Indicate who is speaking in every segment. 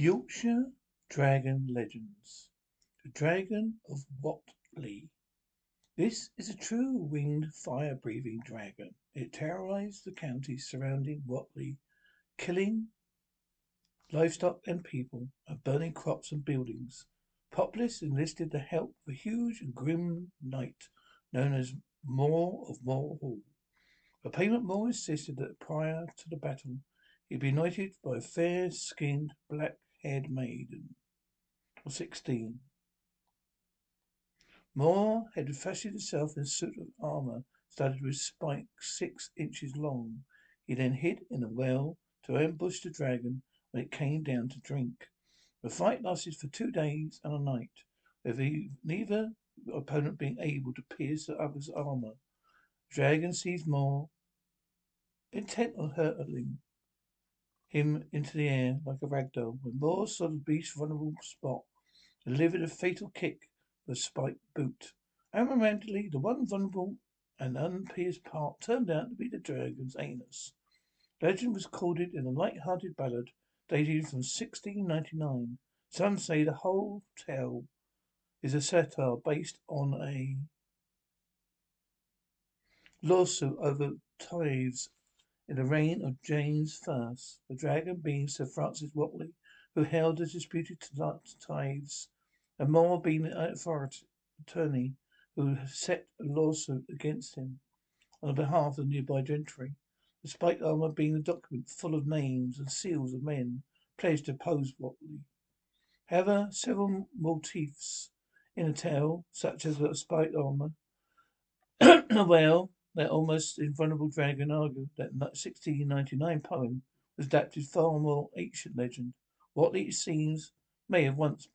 Speaker 1: Yorkshire Dragon Legends. The Dragon of Wantley. This is a true winged, fire breathing dragon. It terrorized the counties surrounding Wantley, killing livestock and people, and burning crops and buildings. Populace enlisted the help of a huge and grim knight known as More of More Hall. For payment, More insisted that prior to the battle, he be knighted by a fair skinned, black haired maiden of sixteen. More had fashioned himself in a suit of armor studded with spikes six inches long. He then hid in a well to ambush the dragon when it came down to drink. The fight lasted for two days and a night, with neither opponent being able to pierce the other's armor. The dragon seized More, intent on hurtling him into the air like a rag doll. When More saw the beast's vulnerable spot, delivered a fatal kick with a spiked boot. And Unromantically, the one vulnerable and unpierced part turned out to be the dragon's anus. Legend was recorded in a light-hearted ballad dated from 1699. Some say the whole tale is a satire based on a lawsuit over tithes in the reign of James I, the dragon being Sir Francis Wortley, who held the disputed tithes, and More being the attorney who set a lawsuit against him on behalf of the nearby gentry. The spiked armor being a document full of names and seals of men pledged to oppose Wortley. However, several motifs in the tale, such as the spiked armor, well, that almost invulnerable dragon argued that 1699 poem was adapted far more ancient legend. What it seems, may have once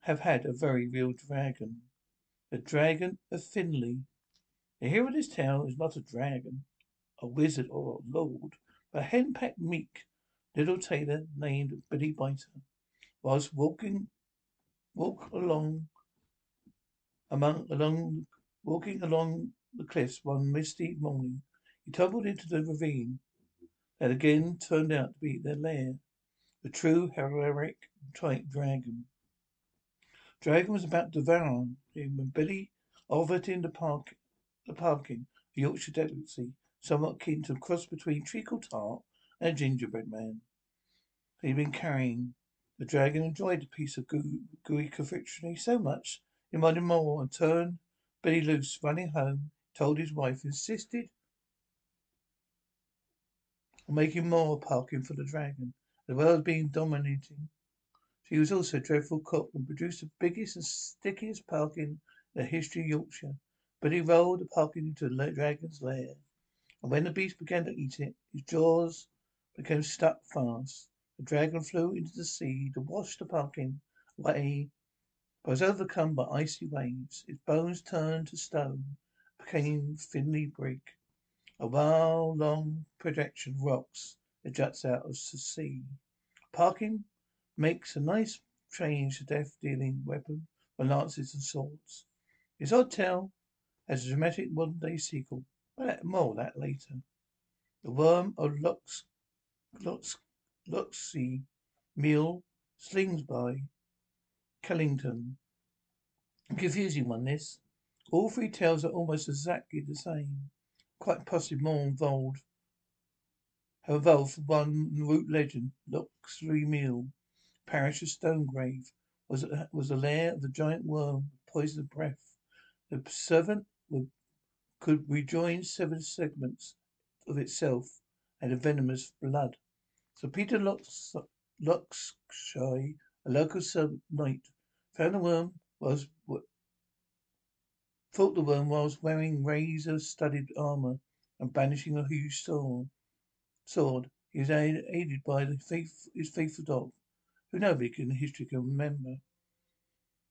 Speaker 1: have had a very real dragon. The Dragon of Filey. The hero of this tale is not a dragon, a wizard or a lord, but a henpecked meek little tailor named Billy Biter. Whilst walking walk along among along walking along the cliffs one misty morning, he tumbled into the ravine that again turned out to be their lair. The true heroic type dragon. Dragon was about to devour him when Billy offered him the park the parkin, Yorkshire delicacy, somewhat akin to a cross between treacle tart and gingerbread man. He'd been carrying. The dragon enjoyed the piece of goo- gooey confectionery so much he wanted more and turned Billy loose, running home told his wife, insisted on making more parkin for the dragon, as well as being dominating. She was also a dreadful cook and produced the biggest and stickiest parkin in the history of Yorkshire. But he rolled the parkin into the dragon's lair, and when the beast began to eat it, his jaws became stuck fast. The dragon flew into the sea to wash the parkin away, but was overcome by icy waves. Its bones turned to stone became Filey Brigg. A mile long projection of rocks that juts out of the sea. Parkin makes a nice change to death dealing weapon for lances and swords. His odd tale has a dramatic modern day sequel, but more of that later. The Worm of Lux, Lux, Luxie Meal slings by Kellington. Confusing one, this. All three tales are almost exactly the same, quite possibly more involved. From one root legend. Loschy Hill, parish of Stonegrave, was was the lair of the giant worm with poisoned breath. The servant would, could rejoin seven segments of itself and a venomous blood. So Peter Lux, Luxshy, a local servant knight, found the worm was Thought the worm was wearing razor-studded armor and brandishing a huge sword. Sword. He was aided by the faith, his faithful dog, who nobody in history can remember.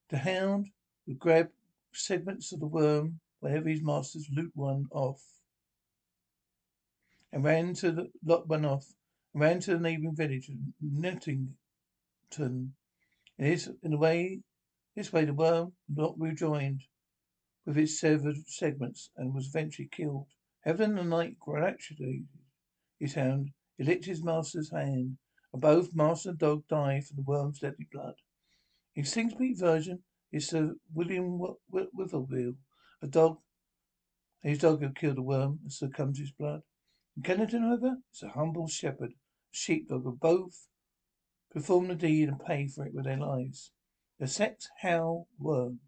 Speaker 1: The hound would grab segments of the worm whenever his masters loot one off, and ran to the, lock one off, and ran to the neighbouring village of Nunnington. In in way, this way the worm not rejoined with its severed segments and was eventually killed. Heaven and night gratulated his hound. He licked his master's hand And both master and dog died from the worm's deadly blood. In Slingsby version is Sir William Witherweel, a dog, his dog who killed the worm and succumbed to his blood. In Kennington, however, it's a humble shepherd, a sheepdog, who both perform the deed and pay for it with their lives. The sex howl worm.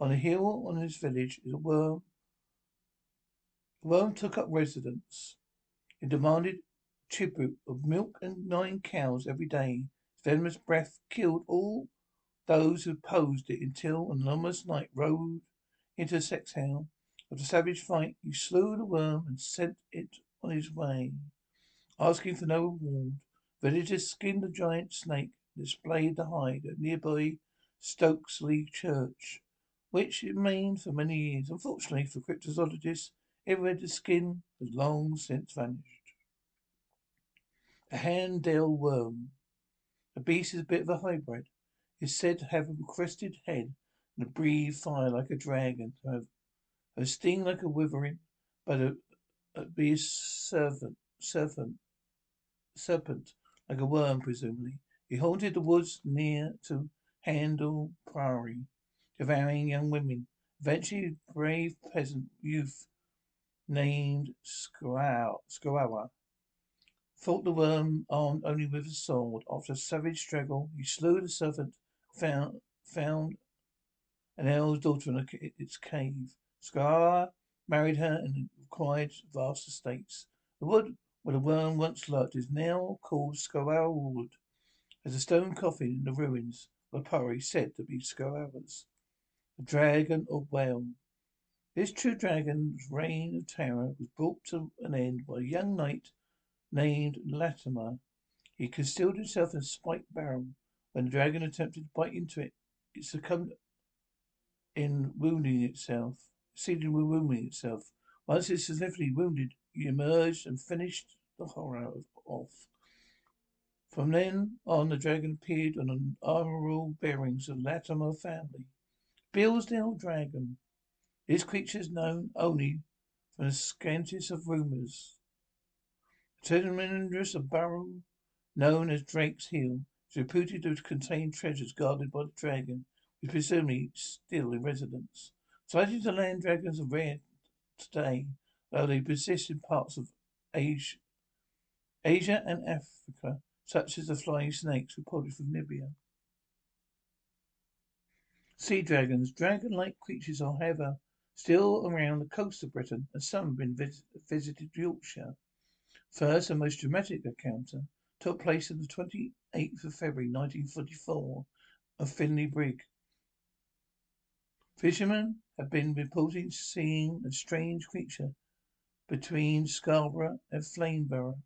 Speaker 1: On a hill on his village is a worm. The worm took up residence. It demanded tribute of milk and nine cows every day. Its venomous breath killed all those who opposed it until an enormous knight rode into the sex hound. After a savage fight, he slew the worm and sent it on his way, asking for no reward. Villagers skinned the giant snake and displayed the hide at nearby Stokesley Church, which it remained for many years. Unfortunately for cryptozoologists, the skin has long since vanished. A Handale worm. The beast is a bit of a hybrid. It's said to have a crested head and breathe fire like a dragon, to have a sting like a wyvern, but a, a be a servant, serpent, serpent like a worm, presumably. He haunted the woods near to Handale Priory, devouring young women. Eventually, a brave peasant youth named Scowawa fought the worm armed only with a sword. After a savage struggle, he slew the serpent, found, found an eldest daughter in a, its cave. Scowawa married her and acquired vast estates. The wood where the worm once lurked is now called Scowawa Wood. There's a stone coffin in the ruins of Lapari said to be Scowawa's. Dragon of Whale. This true dragon's reign of terror was brought to an end by a young knight named Latimer. He concealed himself in a spiked barrel. When the dragon attempted to bite into it, it succumbed in wounding itself, succeeded in wounding itself. Once it significantly wounded, he emerged and finished the horror off. From then on, the dragon appeared on the armorial bearings of the Latimer family. Bilsdale Dragon. This creature is known only from the scantiest of rumours. The tremendous barrel known as Drake's Heel is reputed to contain treasures guarded by the dragon, which is presumably still in residence. Sightings of land dragons are rare today, though they persist in parts of Asia, Asia and Africa such as the flying snakes reported from Libya. Sea dragons. Dragon-like creatures are, however, still around the coast of Britain, and some have been vis- visited Yorkshire. First and most dramatic encounter took place on the 28th of February 1944 at Filey Brigg. Fishermen have been reporting seeing a strange creature between Scarborough and Flamborough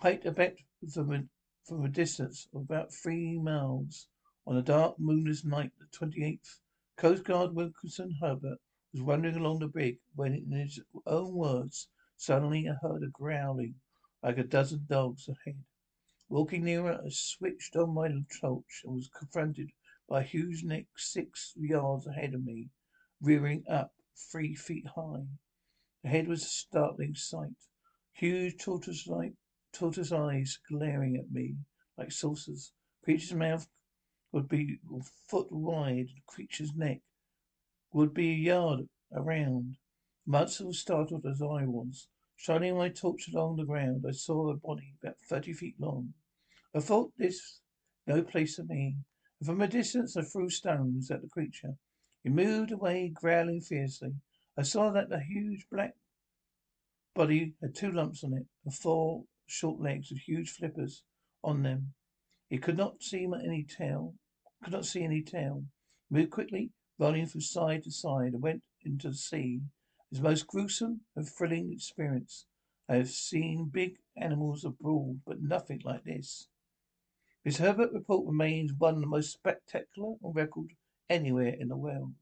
Speaker 1: Head about from a, from a distance of about three miles. On a dark, moonless night, the 28th, Coast Guard Wilkinson Herbert was wandering along the brig when, in his own words, suddenly I heard a growling like a dozen dogs ahead. Walking nearer, I switched on my torch and was confronted by a huge neck six yards ahead of me, rearing up three feet high. The head was a startling sight. Huge tortoise-like tortoise eyes glaring at me like saucers. Creature's mouth would be foot wide. The creature's neck would be a yard around. Much as startled as I was, shining my torch along the ground, I saw a body about thirty feet long. I thought this no place for me, and from a distance I threw stones at the creature. It moved away, growling fiercely. I saw that the huge black body had two lumps on it, a four short legs with huge flippers on them. It could not see any tail. Could not see any tail. Moved quickly, rolling from side to side, and went into the sea. His most gruesome and thrilling experience. I have seen big animals abroad, but nothing like this. Miss Herbert report remains one of the most spectacular on record anywhere in the world.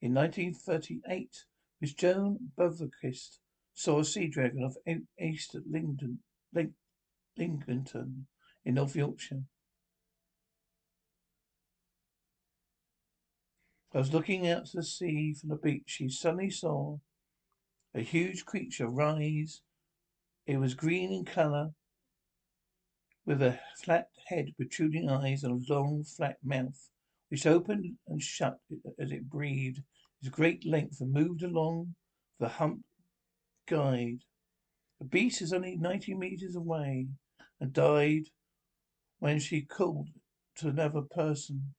Speaker 1: In 1938, Miss Joan Botherkist saw a sea dragon off East Lingdon, Lincolnton in North Yorkshire. I was looking out to the sea from the beach. She suddenly saw a huge creature rise. It was green in colour with a flat head, protruding eyes, and a long, flat mouth, which opened and shut as it breathed its great length and moved along the hump guide. The beast is only ninety meters away and died when she called to another person.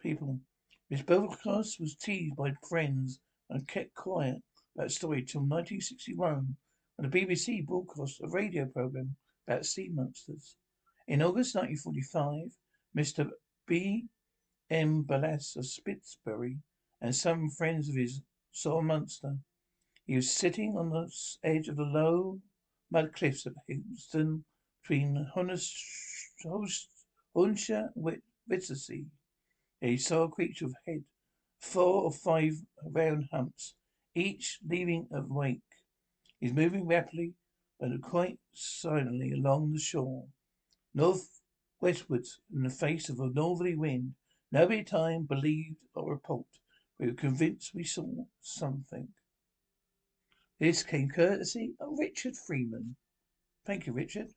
Speaker 1: People. Miss Belfast was teased by friends and kept quiet about the story till 1961 when the BBC broadcast a radio program about sea monsters. In August 1945, Mr. B. M. Ballas of Spitesbury and some friends of his saw a monster. He was sitting on the edge of the low mud cliffs at Helston between Hornsea and Withernsea. A creature with head, four or five round humps, each leaving a wake. He was moving rapidly but quite silently along the shore north westwards in the face of a northerly wind. Nobody time believed or report. We were convinced we saw something. This came courtesy of Richard Freeman. Thank you, Richard.